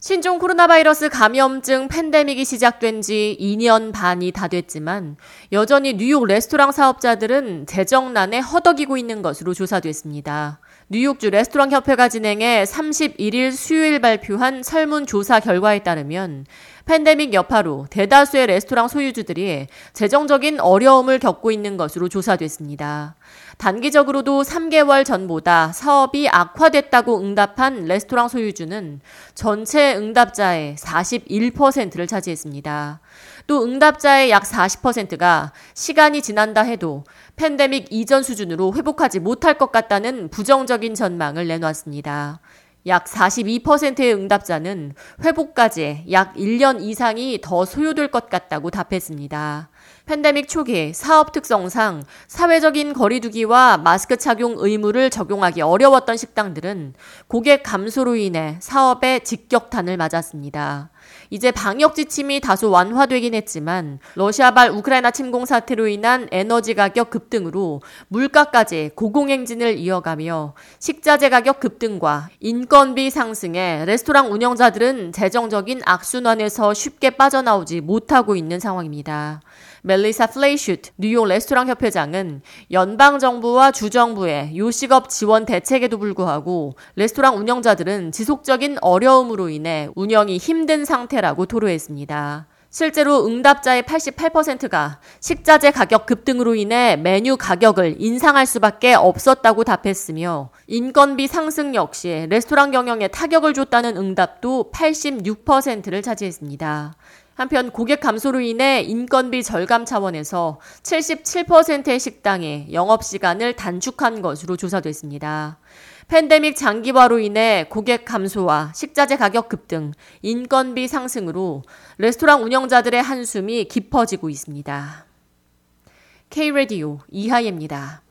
신종 코로나 바이러스 감염증 팬데믹이 시작된 지 2년 반이 다 됐지만 여전히 뉴욕 레스토랑 사업자들은 재정난에 허덕이고 있는 것으로 조사됐습니다. 뉴욕주 레스토랑 협회가 진행해 31일 수요일 발표한 설문조사 결과에 따르면 팬데믹 여파로 대다수의 레스토랑 소유주들이 재정적인 어려움을 겪고 있는 것으로 조사됐습니다. 단기적으로도 3개월 전보다 사업이 악화됐다고 응답한 레스토랑 소유주는 전체 응답자의 41%를 차지했습니다. 또 응답자의 약 40%가 시간이 지난다 해도 팬데믹 이전 수준으로 회복하지 못할 것 같다는 부정적인 전망을 내놨습니다. 약 42%의 응답자는 회복까지 약 1년 이상이 더 소요될 것 같다고 답했습니다. 팬데믹 초기 사업 특성상 사회적인 거리두기와 마스크 착용 의무를 적용하기 어려웠던 식당들은 고객 감소로 인해 사업에 직격탄을 맞았습니다. 이제 방역 지침이 다소 완화되긴 했지만 러시아발 우크라이나 침공 사태로 인한 에너지 가격 급등으로 물가까지 고공행진을 이어가며 식자재 가격 급등과 인건비 상승에 레스토랑 운영자들은 재정적인 악순환에서 쉽게 빠져나오지 못하고 있는 상황입니다. 멜리사 플레이슈트 뉴욕 레스토랑 협회장은 연방 정부와 주 정부의 요식업 지원 대책에도 불구하고 레스토랑 운영자들은 지속적인 어려움으로 인해 운영이 힘든 상태라고 토로했습니다. 실제로 응답자의 88%가 식자재 가격 급등으로 인해 메뉴 가격을 인상할 수밖에 없었다고 답했으며 인건비 상승 역시 레스토랑 경영에 타격을 줬다는 응답도 86%를 차지했습니다. 한편 고객 감소로 인해 인건비 절감 차원에서 77%의 식당이 영업시간을 단축한 것으로 조사됐습니다. 팬데믹 장기화로 인해 고객 감소와 식자재 가격 급등, 인건비 상승으로 레스토랑 운영자들의 한숨이 깊어지고 있습니다. K-Radio 이하예입니다.